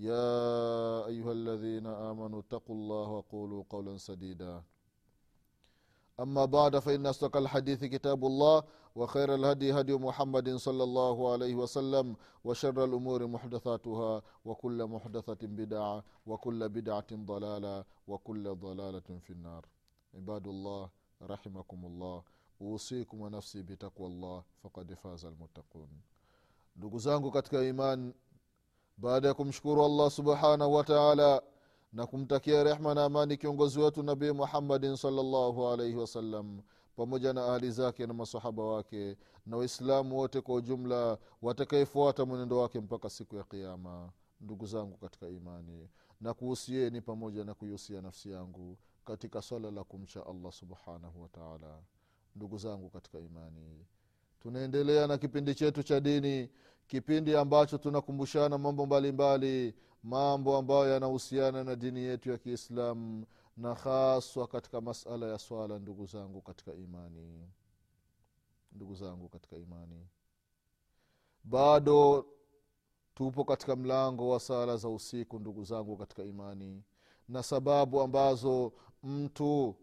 يا ايها الذين امنوا اتقوا الله وقولوا قولا سديدا أما بعد فإن أصدق الحديث كتاب الله وخير الهدي هدي محمد صلى الله عليه وسلم وشر الأمور محدثاتها وكل محدثة بدعة وكل بدعة ضلالة وكل ضلالة في النار عباد الله رحمكم الله أوصيكم ونفسي بتقوى الله فقد فاز المتقون ndugu zangu katika iman baada ya kumshukuru allah subhanahu wa taala na kumtakia rehma na amani kiongozi wetu nabii muhammadin salllahu alaihi wasallam pamoja na ahli zake na masahaba wake na waislamu wote kwa ujumla watakaefuata mwenendo wake mpaka siku ya kiama ndugu zangu katika imani na kuhusieni pamoja na kuihusia nafsi yangu katika swala la kumcha allah subhanahu wataala ndugu zangu katika imani tunaendelea na kipindi chetu cha dini kipindi ambacho tunakumbushana mambo mbalimbali mbali, mambo ambayo yanahusiana na dini yetu ya kiislamu na haswa katika masala ya swala ndugu zangu katika imani. Ndugu zangu katika imani. Bado tupo katika mlango wa sala za usiku ndugu zangu katika imani. Na sababu ambazo mtu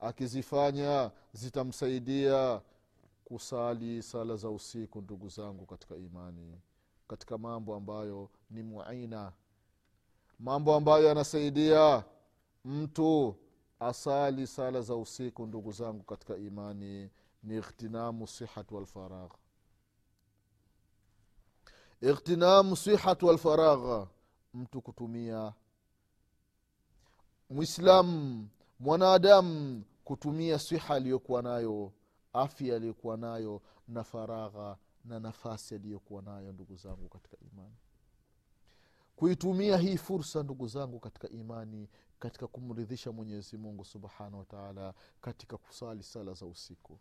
akizifanya zitamsaidia kusali sala za usiku ndugu zangu katika imani katika mambo ambayo ni muaina. Mambo ambayo yanasaidia mtu asali sala za usiku ndugu zangu katika imani ni ikhtinamu sihat walfaragh ikhtinamu sihat walfaragh mtu kutumia mwislamu mwanadamu kutumia siha aliyokuwa nayo afya aliyokuwa nayo na faragha na nafasi aliyokuwa nayo ndugu zangu katika imani. Kuitumia hii fursa ndugu zangu katika imani katika kumridhisha mwenyezi mungu subhanahu wataala katika kusali sala za usiku.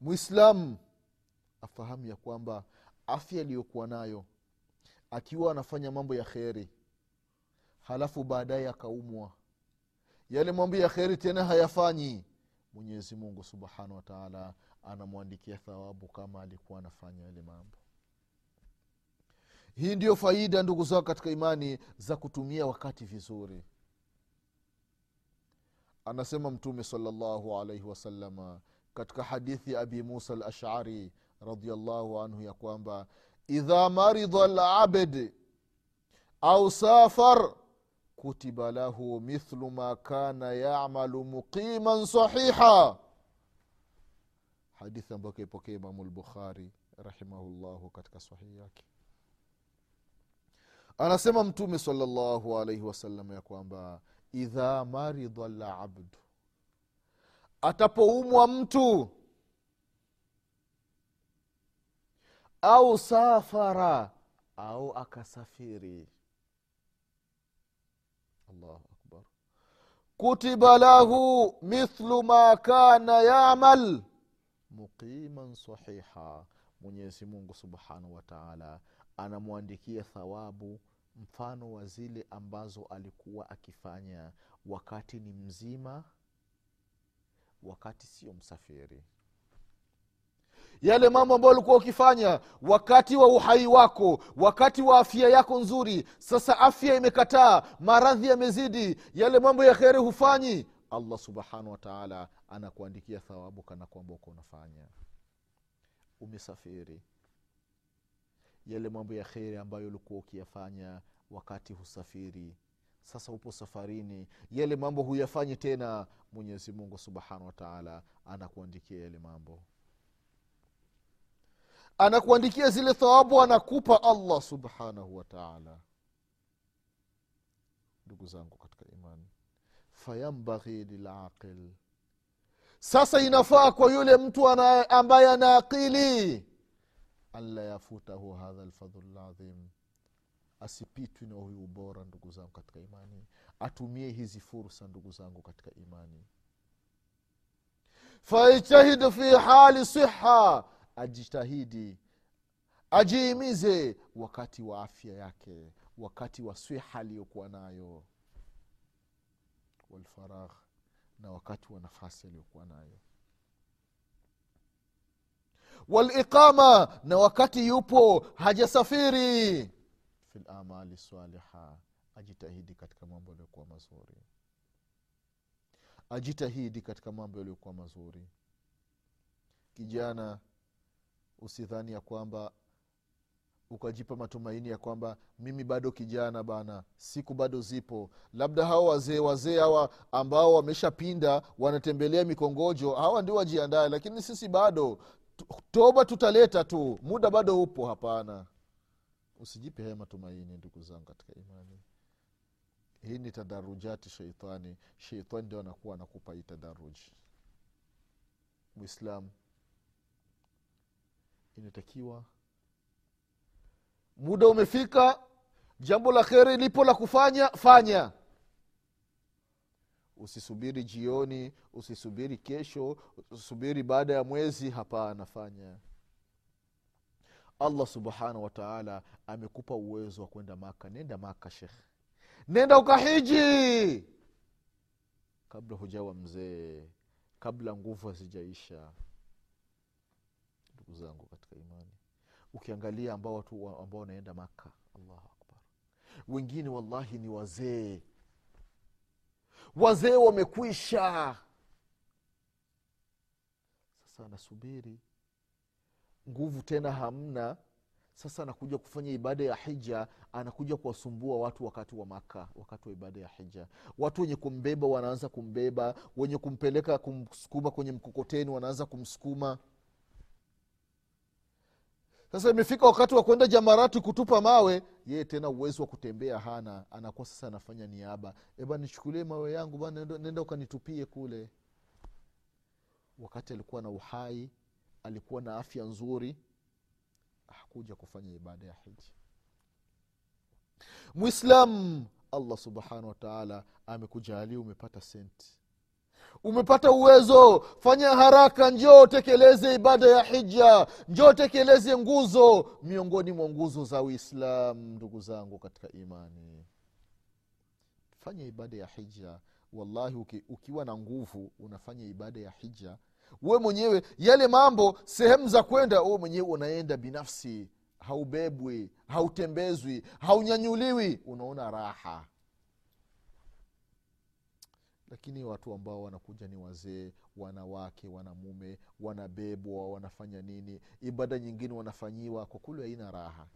Mwislamu afahamu ya kwamba afya aliyokuwa nayo akiwa anafanya mambo ya kheri halafu baadaye akaumwa yale mambo ya kheri tena hayafanyi. Mwenyezi mungu subhanahu wataala anamwandikia thawabu kama alikuwa anafanya yale mambo. Hii ndiyo faida ndugu zao katika imani za kutumia wakati vizuri. Anasema mtume salllahu alaihi wasalama katika hadithi ya abi musa al ashari radiallahu anhu ya kwamba idha maridha labd au safar kutiba lahu mithlu ma kana yamalu muqiman sahiha. Hadithi ambayo kaipokea imamu lbukhari rahimahullahu katika sahihi yake. Anasema mtume salllahu alaihi wasallam ya kwamba idha maridha labdu atapoumwa mtu au safara au akasafiri allahu akbar. Kutiba lahu mithlu ma kana yamal muqiman sahiha. Mwenyezi mungu subhanahu wataala anamwandikia thawabu mfano wa zile ambazo alikuwa akifanya wakati ni mzima wakati sio msafiri yale mambo ambayo ulikuwa ukifanya wakati wa uhai wako wakati wa afya yako nzuri. Sasa afya imekataa maradhi yamezidi yale mambo ya kheri hufanyi. Allah subhanahu wataala anakuandikia thawabu kana kwamba uko unafanya. Umesafiri. Yale mambo ya kheri ambayo ulikuwa ukiyafanya wakati husafiri. Sasa upo safarini yale mambo huyafanyi tena. Mwenyezi mungu subhanahu wataala anakuandikia yale mambo anakuandikia zile thawabu anakupa allah subhanahu wataala ndugu zangu katika imani fayambaghi lilaqil. Sasa inafaa kwa yule mtu ana, ambaye ana akili anla yafutahu hadha lfadhlu ladhim asipitwi na huyu ubora ndugu zangu katika imani. Atumie hizi fursa ndugu zangu katika imani. Faijtahidu fi hali siha ajitahidi ajiimize wakati wa afya yake wakati wa swiha aliyokuwa nayo walfaragh na wakati wa nafasi aliyokuwa nayo. Waliqama na wakati yupo hajasafiri. Fi lamali saliha ajitahidi katika mambo yaliyokuwa mazuri. Ajitahidi katika mambo yaliyokuwa mazuri. Kijana usidhani ya kwamba ukajipa matumaini ya kwamba mimi bado kijana bana siku bado zipo. Labda hawa wazee wazee hawa ambao wameshapinda wanatembelea mikongojo hawa ndio wajiandae lakini sisi bado toba tutaleta tu muda bado upo. Hapana. Usijipe haya matumaini ndugu zangu katika imani. Hii ni tadarujati sheitani. Sheitani ndio anakuwa anakupa hii tadaruji mwislam inatakiwa. Muda umefika jambo la kheri lipo la kufanya fanya. Usisubiri jioni usisubiri kesho usisubiri baada ya mwezi hapana fanya. Allah subhanahu wataala amekupa uwezo wa kwenda maka. Nenda maka shekhe nenda ukahiji! Kabla hujawa mzee kabla nguvu hazijaisha ndugu zangu katika imani. Ukiangalia ambao watu ambao wanaenda maka allahu akbar. Wengine wallahi ni wazee. Wazee wamekwisha. Sasa anasubiri nguvu tena hamna. Sasa anakuja kufanya ibada ya hija anakuja kuwasumbua watu wakati wa maka wakati wa ibada ya hija. Watu wenye kumbeba wanaanza kumbeba wenye kumpeleka kumsukuma kwenye mkokoteni wanaanza kumsukuma sasa imefika wakati wa kwenda jamarati kutupa mawe. Yeye tena uwezo wa kutembea hana. Anakuwa sasa anafanya niaba. Eba nichukulie mawe yangu bana nenda ukanitupie kule. Wakati alikuwa na uhai alikuwa na afya nzuri hakuja kufanya ibada ya hiji. Mwislam allah subhanahu wataala amekujalia umepata senti umepata uwezo. Fanya haraka njoo tekeleze ibada ya hija. Njoo tekeleze nguzo. Miongoni mwa nguzo za uislam ndugu zangu katika imani. Fanya ibada ya hija. Wallahi uki, ukiwa na nguvu unafanya ibada ya hija. We mwenyewe yale mambo sehemu za kwenda we mwenyewe unaenda binafsi. Haubebwi hautembezwi haunyanyuliwi. Unaona raha lakini watu ambao wanakuja ni wazee wanawake wanamume wanabebwa wanafanya nini. Ibada nyingine wanafanyiwa kwa kule haina raha.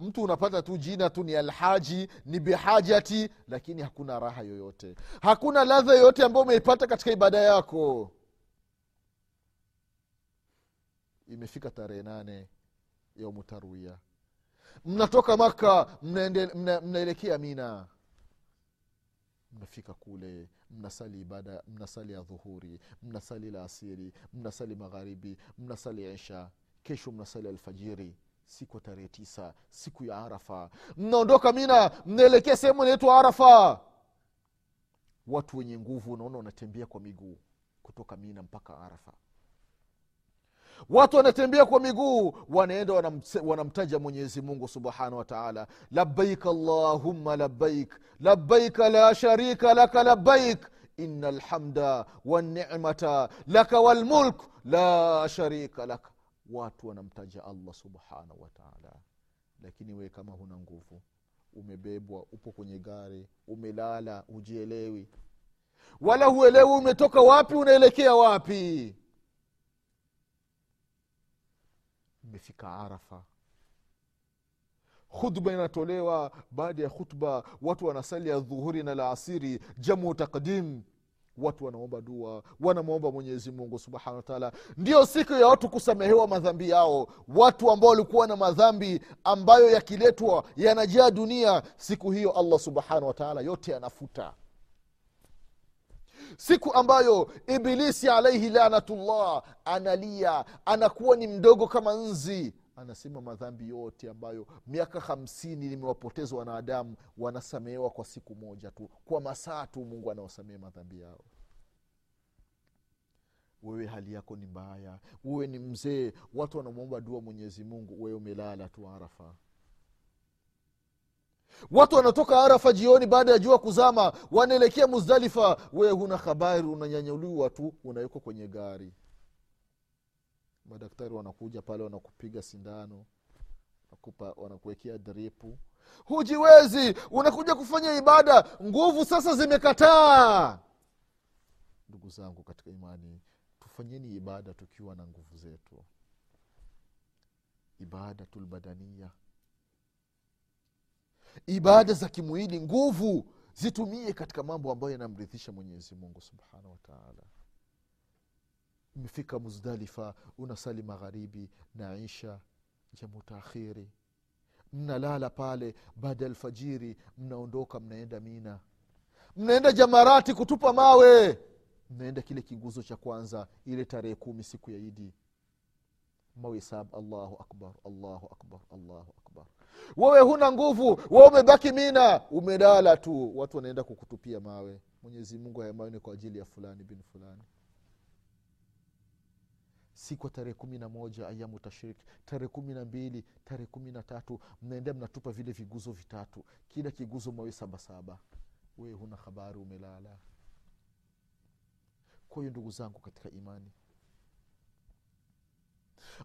Mtu unapata tu jina tu ni alhaji ni bihajati lakini hakuna raha yoyote. Hakuna ladha yoyote ambayo umeipata katika ibada yako. Imefika tarehe nane yaumutarwia mnatoka maka mnaelekea mna, mna mina mnafika kule mnasali ibada mnasali ya dhuhuri mnasali la asiri mnasali magharibi mnasali isha. Kesho mnasali alfajiri siku ya tarehe tisa siku ya arafa. Mnaondoka mina mnaelekea sehemu inaitwa arafa. Watu wenye nguvu unaona wanatembea kwa miguu kutoka mina mpaka arafa watu wanatembea kwa miguu wanaenda wanamtaja mwenyezi mungu subhanahu wataala labaik allahumma labbaik labbaik la sharika laka labbaik ina lhamda wanimata laka walmulk la sharika laka. Watu wanamtaja allah subhanahu wataala lakini wee kama huna nguvu umebebwa upo kwenye gari umelala hujielewi. Wala huelewi umetoka wapi unaelekea wapi mmefika arafa. Khutba inatolewa baada ya khutba watu wanasali ya dhuhuri na la asiri jamu takdim watu wanaomba dua wanamwomba mwenyezi mungu wataala ndio siku ya watu kusamehewa madhambi yao. Watu ambao walikuwa na madhambi ambayo yakiletwa yanajaa dunia siku hiyo allah subhanahu wataala yote anafuta siku ambayo ibilisi alaihi lanatullah analia anakuwa ni mdogo kama nzi. Anasema madhambi yote ambayo miaka hamsini limewapoteza wanadamu wanasamehewa kwa siku moja tu. Kwa masaa tu mungu anawasamehe madhambi yao. Wewe hali yako ni mbaya. Wewe ni mzee. Watu wanamwomba dua mwenyezi mungu. Wewe umelala tu arafa watu wanatoka arafa jioni baada ya jua kuzama wanaelekea muzdalifa. Wee huna habari unanyanyuliwa tu unawekwa kwenye gari. Madaktari wanakuja pale wanakupiga sindano wanakupa wanakuwekea dripu hujiwezi! Unakuja kufanya ibada nguvu sasa zimekataa! Ndugu zangu katika imani tufanyeni ibada tukiwa na nguvu zetu. Ibadatulbadania ibada za kimwili nguvu zitumie katika mambo ambayo yanamridhisha mwenyezi mungu subhanahu wataala umefika muzdalifa unasali magharibi na isha taakhiri mnalala pale baada ya alfajiri mnaondoka mnaenda mina. Mnaenda jamarati kutupa mawe. Mnaenda kile kiguzo cha kwanza ile tarehe kumi siku ya idi mawe sab allahu akbar allahu akbar allahu akbar. Wewe huna nguvu wewe umebaki mina. Umelala tu. Watu wanaenda kukutupia mawe. Mwenyezi mungu haya mawe ni kwa ajili ya fulani bin fulani. Siku tarehe kumi na moja ayamu tashrik. Tarehe kumi na mbili tarehe kumi na tatu mnaendea mnatupa vile viguzo vitatu. Kila kiguzo mawe sabasaba wewe huna habari umelala. Kwa hiyo ndugu zangu katika imani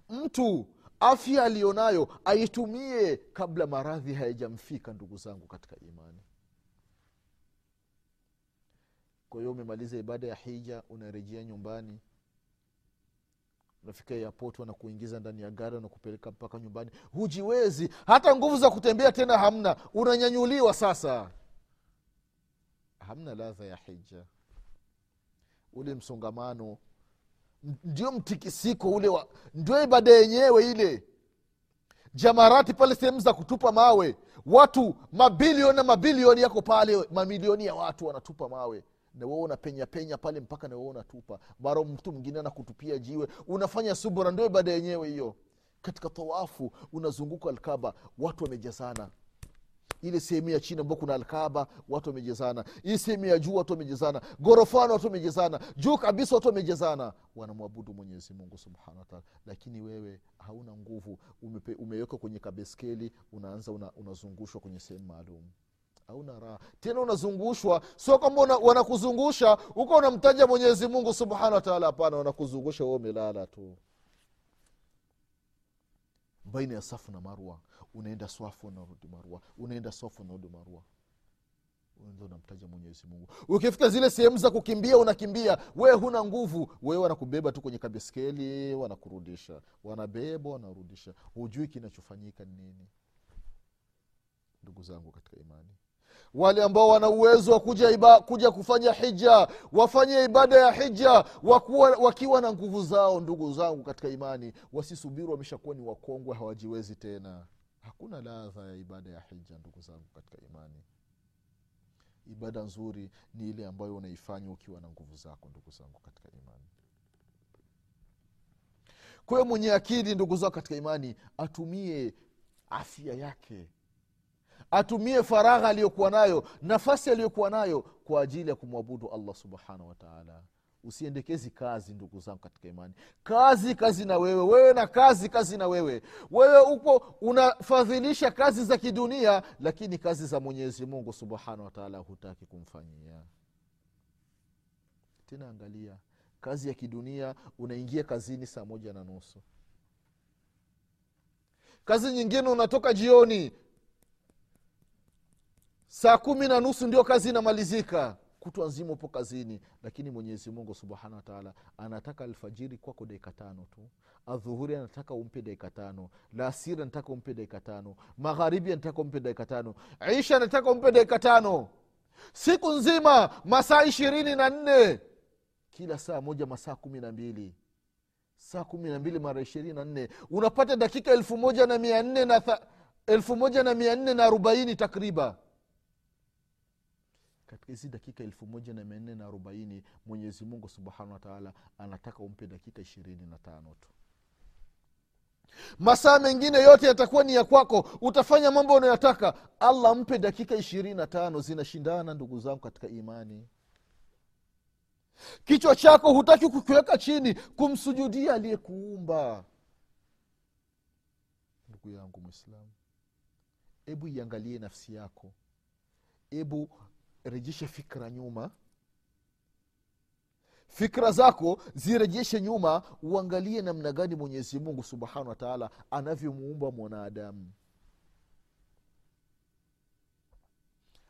mtu afya aliyonayo aitumie kabla maradhi hayajamfika ndugu zangu katika imani. Kwa hiyo umemaliza ibada ya hija unarejea nyumbani unafika airport wanakuingiza ndani ya gari wanakupeleka mpaka nyumbani. Hujiwezi. Hata nguvu za kutembea tena hamna. Unanyanyuliwa sasa. Hamna ladha ya hija. Ule msongamano ndio mtikisiko ule wa ndio ibada yenyewe ile. Jamarati pale sehemu za kutupa mawe. Watu mabilioni na mabilioni yako pale mamilioni ya watu wanatupa mawe. Na wewe unapenya penya pale mpaka na wewe unatupa. Mara mtu mwingine anakutupia jiwe unafanya subra ndio ibada yenyewe hiyo. Katika tawafu unazunguka alkaba watu wamejazana ile sehemu ya chini ambao kuna alkaba watu wamejezana. Hii sehemu ya juu watu wamejezana. Gorofani watu wamejezana. Juu kabisa watu wamejezana. Wanamwabudu mwenyezi mungu subhanahu wataala lakini wewe hauna nguvu. Umewekwa kwenye kabeskeli unaanza una, unazungushwa kwenye sehemu maalum. Hauna raha. Tena unazungushwa. Sio kwamba una, wanakuzungusha. Huko unamtaja mwenyezi mungu subhanahu wataala hapana wanakuzungusha wa umelala tu. Baina ya safu na marwa unaenda swafu unarudi marua unaenda swafu unarudi marua. Ndo unamtaja mwenyezi mungu. Ukifika zile sehemu za kukimbia unakimbia. Wee huna nguvu. Wewe wanakubeba tu kwenye kabeskeli wanakurudisha. Wanabeba wanarudisha. Hujui kinachofanyika ni nini. Ndugu zangu katika imani. Wale ambao wana uwezo wa kuja, iba, kuja kufanya hija wafanye ibada ya hija wakuwa, wakiwa na nguvu zao ndugu zangu katika imani wasisubiri wameshakuwa ni wakongwe hawajiwezi tena hakuna ladha ya ibada ya hija ndugu zangu katika imani. Ibada nzuri ni ile ambayo unaifanya ukiwa na nguvu zako ndugu zangu katika imani. Kwa mwenye akili ndugu zao katika imani atumie afya yake. Atumie faragha aliyokuwa nayo nafasi aliyokuwa nayo kwa ajili ya kumwabudu allah subhanahu wataala usiendekezi kazi ndugu zangu katika imani. Kazi kazi na wewe wewe na kazi kazi na wewe. Wewe upo unafadhilisha kazi za kidunia lakini kazi za mwenyezi mungu subhanahu wataala hutaki kumfanyia. Tena angalia kazi ya kidunia unaingia kazini saa moja na nusu. Kazi nyingine unatoka jioni saa kumi na nusu ndio kazi inamalizika kutwa nzima upo kazini lakini mwenyezi mungu subhanahu wataala anataka alfajiri kwako dakika tano tu. Adhuhuri anataka umpe dakika tano. Lasiri anataka umpe dakika tano. Magharibi anataka umpe dakika tano. Isha anataka umpe dakika tano. Siku nzima masaa ishirini na nne. Kila saa moja masaa kumi na mbili. Saa kumi na mbili mara ishirini na nne. Unapata dakika elfu moja na mia nne na arobaini takriban katika hizi dakika elfu moja na mia nne na arobaini mwenyezi subhanahu wataala anataka umpe dakika ishirini na tano tu. Masaa mengine yote yatakuwa ni ya kwako. Utafanya mambo unayotaka allah mpe dakika ishirini na tano. Zinashindana ndugu zangu katika imani. Kichwa chako hutaki kukiweka chini kumsujudia aliyekuumba. Ndugu yangu mwislamu hebu iangalie nafsi yako. Hebu rejeshe fikra nyuma. Fikra zako zirejeshe nyuma uangalie namna gani mwenyezi mungu subhanahu wataala anavyomuumba mwanadamu.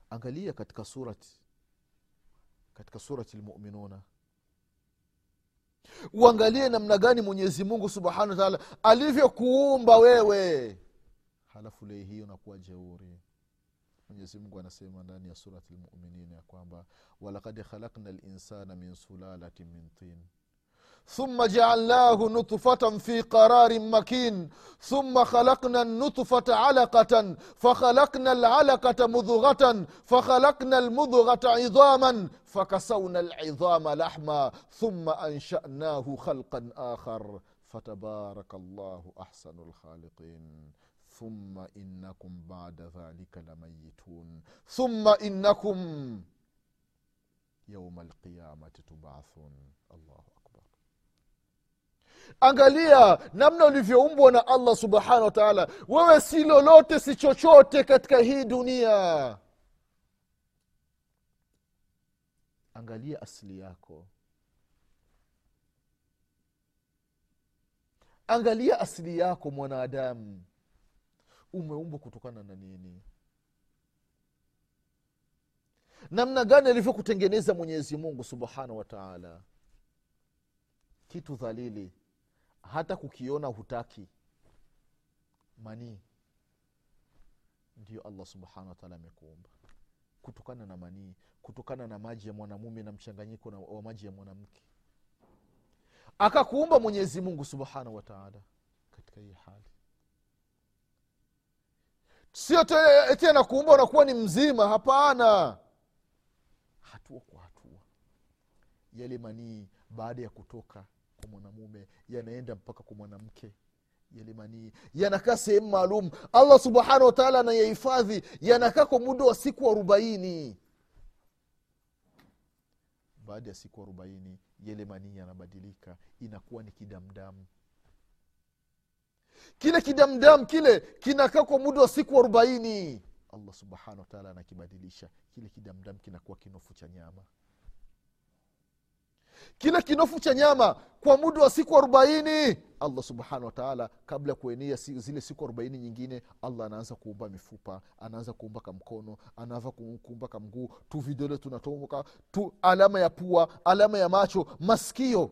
Angalia katika surati katika surati lmuminuna uangalie namna gani mwenyezi mungu subhanahu wataala alivyokuumba wewe. Halafu lei hiyo nakuwa jeuri mwenyezi mungu anasema ndani ya surati lmuminin ya kwamba walakad khalakna linsana min sulalatin min tin. ثم جعلناه نطفة في قرار مكين ثم خلقنا النطفة علقة فخلقنا العلقة مضغة فخلقنا المضغة عظاما فكسونا العظام لحما ثم أنشأناه خلقا آخر فتبارك الله أحسن الخالقين thumma innakum bada dhalika lamayitun. Thumma innakum yauma alqiyamati tubathun. Allahu akbar. Angalia namna ulivyoumbwa na allah subhanahu wa taala. Wewe si lolote si chochote katika hii dunia. Angalia asili yako. Angalia asili yako mwanadamu umeumbwa kutokana na nini? Namna gani alivyokutengeneza mwenyezi mungu subhanahu wa taala? Kitu dhalili hata kukiona hutaki. Manii ndio allah subhanahu wataala amekuumba. Kutokana na manii kutokana na maji ya mwanamume na mchanganyiko wa maji ya mwanamke. Akakuumba mwenyezi mungu subhanahu wataala katika hii hali sio tena kuumba unakuwa ni mzima hapana. Hatua kwa hatua yale manii baada ya kutoka kwa mwanamume yanaenda mpaka kwa mwanamke. Yale manii yanakaa sehemu maalum. Allah subhanahu wataala anayahifadhi yanakaa kwa muda wa siku arobaini. Baada ya siku arobaini yale manii yanabadilika inakuwa ni kidamdamu kile kidamdam kile kinakaa kwa muda wa siku arobaini. Allah subhanahu wataala anakibadilisha. Kile kidamdam kinakuwa kinofu cha nyama. Kile kinofu cha nyama kwa muda wa siku arobaini. Allah subhanahu wataala kabla ya kuenea zile siku arobaini nyingine allah anaanza kuumba mifupa anaanza kuumba kamkono anaanza kuumba kamguu tu vidole tunatoka tu alama ya pua alama ya macho maskio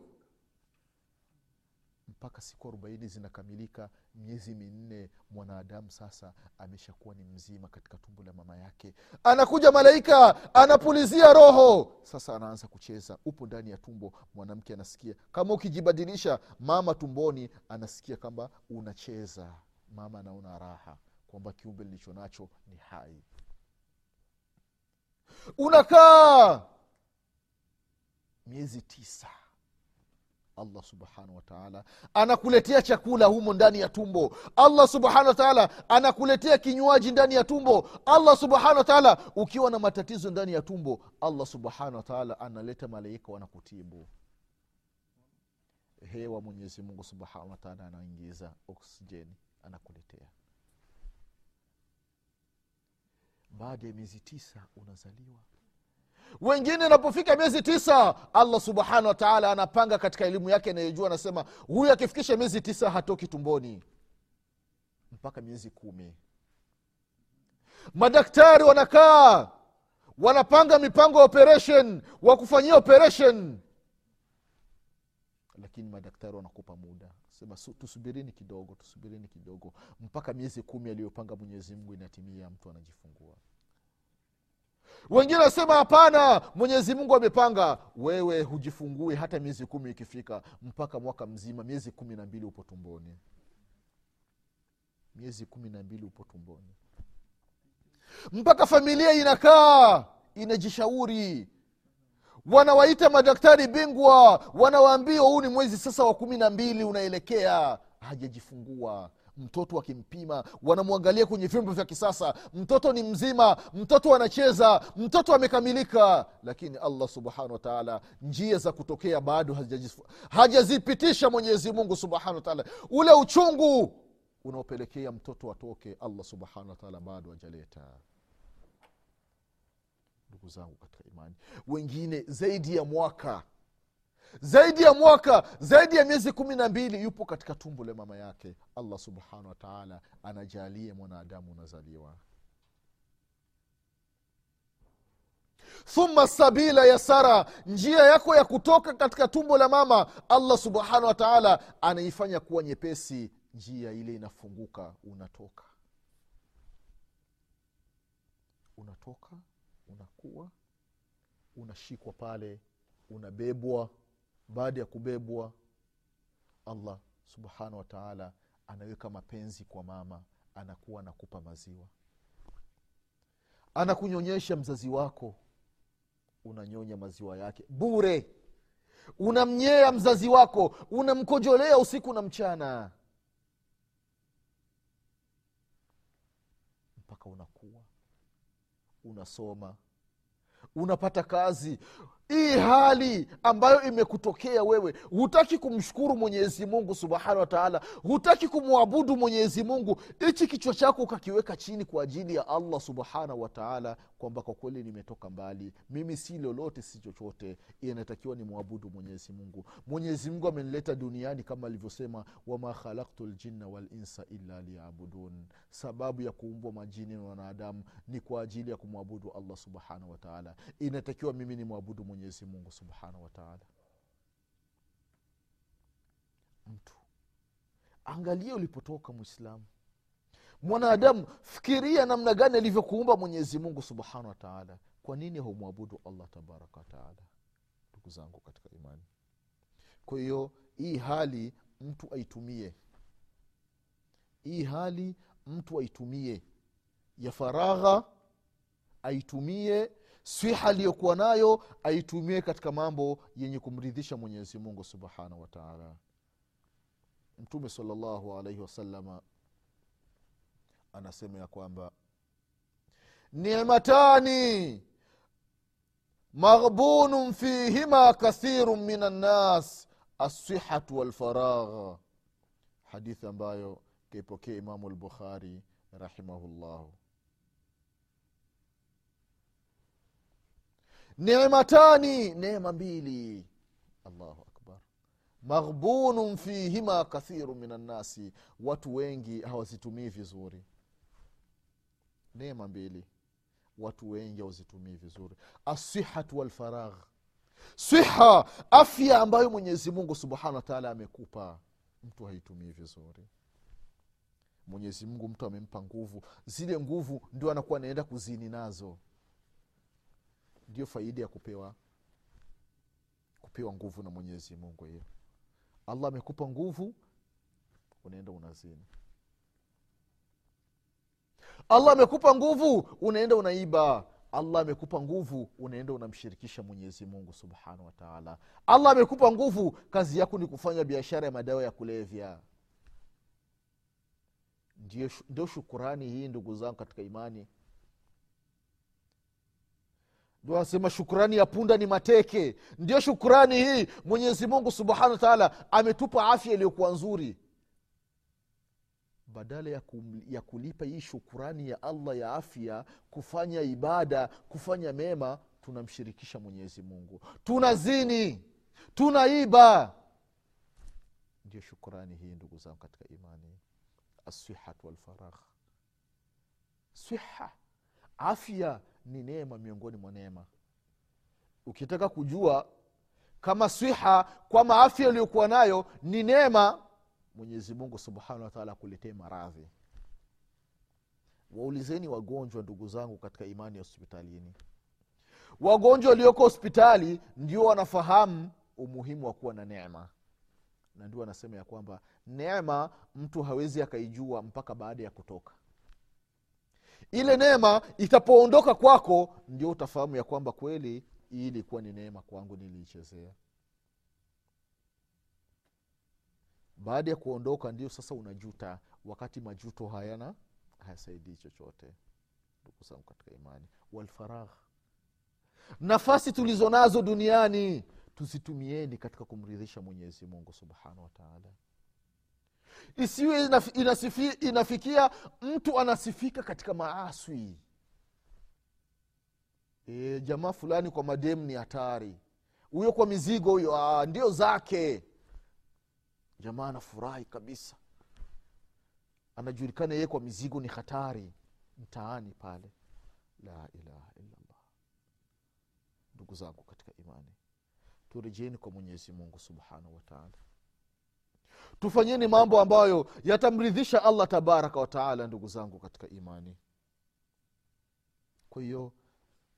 mpaka siku arobaini zinakamilika miezi minne mwanadamu sasa ameshakuwa ni mzima katika tumbo la mama yake. Anakuja malaika anapulizia roho. Sasa anaanza kucheza upo ndani ya tumbo. Mwanamke anasikia kama ukijibadilisha mama tumboni anasikia kwamba unacheza. Mama anaona raha kwamba kiumbe nilicho nacho ni hai. Unakaa miezi tisa allah subhanahu wataala anakuletea chakula humo ndani ya tumbo. Allah subhanahu wataala anakuletea kinywaji ndani ya tumbo. Allah subhanahu wataala ukiwa na matatizo ndani ya tumbo allah subhanahu wataala analeta malaika wanakutibu. Hewa mwenyezi mungu subhanahu wataala anaingiza oksijeni anakuletea. Baada ya miezi tisa unazaliwa wengine inapofika miezi tisa allah subhanahu wataala anapanga katika elimu yake anayejua anasema huyu akifikisha miezi tisa hatoki tumboni. Mpaka miezi kumi. Madaktari wanakaa wanapanga mipango ya operation wa kufanyia operation. Lakini madaktari wanakupa muda. Sema "Su- tusubirini kidogo tusubirini kidogo. Mpaka miezi kumi aliyopanga mwenyezi mungu inatimia mtu anajifungua wengine wanasema hapana mwenyezi mungu amepanga. Wewe hujifungui hata miezi kumi ikifika mpaka mwaka mzima miezi kumi na mbili upo tumboni. Miezi kumi na mbili upo tumboni. Mpaka familia inakaa inajishauri. Wanawaita madaktari bingwa wanawaambia huu ni mwezi sasa wa kumi na mbili unaelekea. Hajajifungua mtoto akimpima wanamwangalia kwenye vyombo vya kisasa. Mtoto ni mzima mtoto anacheza mtoto amekamilika. Lakini allah subhanahu wa taala njia za kutokea bado hajazipitisha mwenyezi mungu subhanahu wataala ule uchungu unaopelekea mtoto atoke allah subhanahu wataala bado hajaleta. Ndugu zangu katika imani wengine zaidi ya mwaka zaidi ya mwaka zaidi ya miezi kumi na mbili yupo katika tumbo la mama yake. Allah subhanahu wataala anajalie mwanadamu unazaliwa. Thumma sabila yasara njia yako ya kutoka katika tumbo la mama allah subhanahu wataala anaifanya kuwa nyepesi njia ile inafunguka unatoka. Unatoka unakuwa unashikwa pale unabebwa baada ya kubebwa allah subhanahu wataala anaweka mapenzi kwa mama anakuwa anakupa maziwa. Anakunyonyesha mzazi wako unanyonya maziwa yake. Bure! Unamnyea mzazi wako unamkojolea usiku na mchana. Mpaka unakuwa unasoma unapata kazi hii hali ambayo imekutokea wewe hutaki kumshukuru mwenyezi mungu subhanahu wataala hutaki kumwabudu mwenyezi mungu hichi kichwa chako ukakiweka chini kwa ajili ya allah subhanahu wataala kwamba kwa kweli nimetoka mbali mimi si lolote si chochote inatakiwa ni mwabudu mwenyezi mungu. Mwenyezi mungu amenileta duniani kama alivyosema wama khalaktu ljinna walinsa illa liyabudun. Sababu ya kuumbwa majini na wanadamu ni kwa ajili ya kumwabudu allah subhanahu wataala inatakiwa mimi ni mwabudu mwenyezi mungu subhanahu wataala mtu. Angalia ulipotoka mwislamu mwanadamu fikiria namna gani alivyokuumba mwenyezi mungu subhanahu wataala kwa nini humwabudu allah tabaraka wataala ndugu zangu katika imani. Kwa hiyo hii hali mtu aitumie. Hii hali mtu aitumie. Ya faragha aitumie swiha aliyokuwa nayo aitumie katika mambo yenye kumridhisha mwenyezi mungu subhanahu wataala mtume salllahu alaihi wasalama anasema ya kwamba nimatani maghbunun fihima kathirun min annas assihatu walfaragha hadithi ambayo kaipokea imamu lbukhari rahimahullahu nematani neema mbili. Allahu akbar. Maghbunun fihima kathiru min annasi watu wengi hawazitumii vizuri. Neema mbili. Watu wengi hawazitumii vizuri. Asihatu walfaragh. Siha afya ambayo mwenyezi mungu subhanahu wataala amekupa. Mtu haitumii vizuri. Mwenyezi mungu mtu amempa nguvu. Zile nguvu ndio anakuwa anaenda kuzini nazo ndio faida ya kupewa kupewa nguvu na mwenyezi mungu hiyo. Allah amekupa nguvu unaenda unazini. Allah amekupa nguvu unaenda unaiba. Allah amekupa nguvu unaenda unamshirikisha mwenyezi mungu subhanahu wataala allah amekupa nguvu kazi yako ni kufanya biashara ya madawa ya kulevya. Ndio, shukurani hii ndugu zangu katika imani ndio anasema shukurani ya punda ni mateke. Ndio shukurani hii. Mwenyezi mungu subhanahu wa taala ametupa afya iliyokuwa nzuri. Badala ya, kum, ya kulipa hii shukurani ya allah ya afya kufanya ibada kufanya mema tunamshirikisha mwenyezi mungu. Tunazini tunaiba ndio shukurani hii ndugu zangu katika imani. Asihat walfaragh siha. Afya ni neema miongoni mwa neema. Ukitaka kujua kama swiha kwama afya uliyokuwa nayo ni neema mwenyezi mungu subhanahu wataala akuletee maradhi. Waulizeni wagonjwa ndugu zangu katika imani ya hospitalini. Wagonjwa walioko hospitali ndio wanafahamu umuhimu wa kuwa na neema. Na ndio anasema ya kwamba neema mtu hawezi akaijua mpaka baada ya kutoka ile neema itapoondoka kwako ndio utafahamu ya kwamba kweli hii ilikuwa ni neema kwangu niliichezea. Baada ya kuondoka ndio sasa unajuta wakati majuto hayana hayasaidii chochote. Ndugu katika imani walfaragh nafasi tulizo nazo duniani tuzitumieni katika kumridhisha mwenyezi mungu subhanahu wataala isiwe inaf, inafikia mtu anasifika katika maaswi e, jamaa fulani kwa mademu ni hatari. Huyo kwa mizigo huyo ndio zake. Jamaa anafurahi kabisa. Anajulikana yeye kwa mizigo ni hatari mtaani pale. La ilaha illallah. Ndugu zangu katika imani turejeni kwa mwenyezi mungu subhanahu wataala tufanyeni mambo ambayo yatamridhisha allah tabaraka wataala ndugu zangu katika imani. Kwa hiyo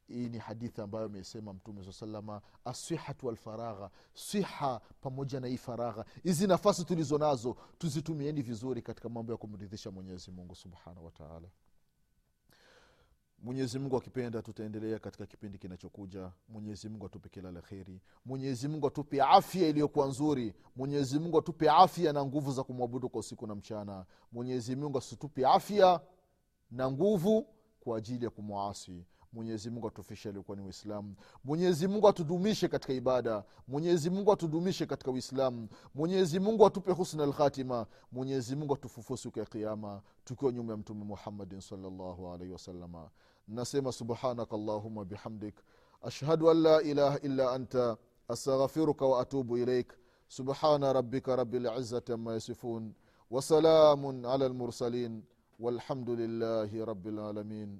hii ni hadithi ambayo amesema mtume saa salama asihatu walfaragha siha pamoja na hii faragha. Hizi nafasi tulizo nazo tuzitumieni vizuri katika mambo ya kumridhisha mwenyezi mungu subhanahu wataala mwenyezi mungu akipenda tutaendelea katika kipindi kinachokuja. Mwenyezi mungu atupe kila la kheri. Mwenyezi mungu atupe afya iliyokuwa nzuri. Mwenyezi mungu atupe afya na nguvu za kumwabudu kwa usiku na mchana. Mwenyezi mungu asitupe afya na nguvu kwa ajili ya kumwasi mwenyezi mungu atufishe aliokuwa ni uislamu mwenyezi mungu atudumishe katika ibada mwenyezi mungu atudumishe katika uislamu mwenyezi mungu atupe husna lkhatima mwenyezi mungu atufufue siku ya kiama tukiwa nyuma ya mtume muhammadin salllahu alaihi wasalama nasema subhanaka allahuma bihamdik ashhadu an la ilaha illa anta astaghfiruka wa atubu ilaik subhana rabika rabi lizati ama yasifun wasalamun ala lmursalin والحمد لله رب العالمين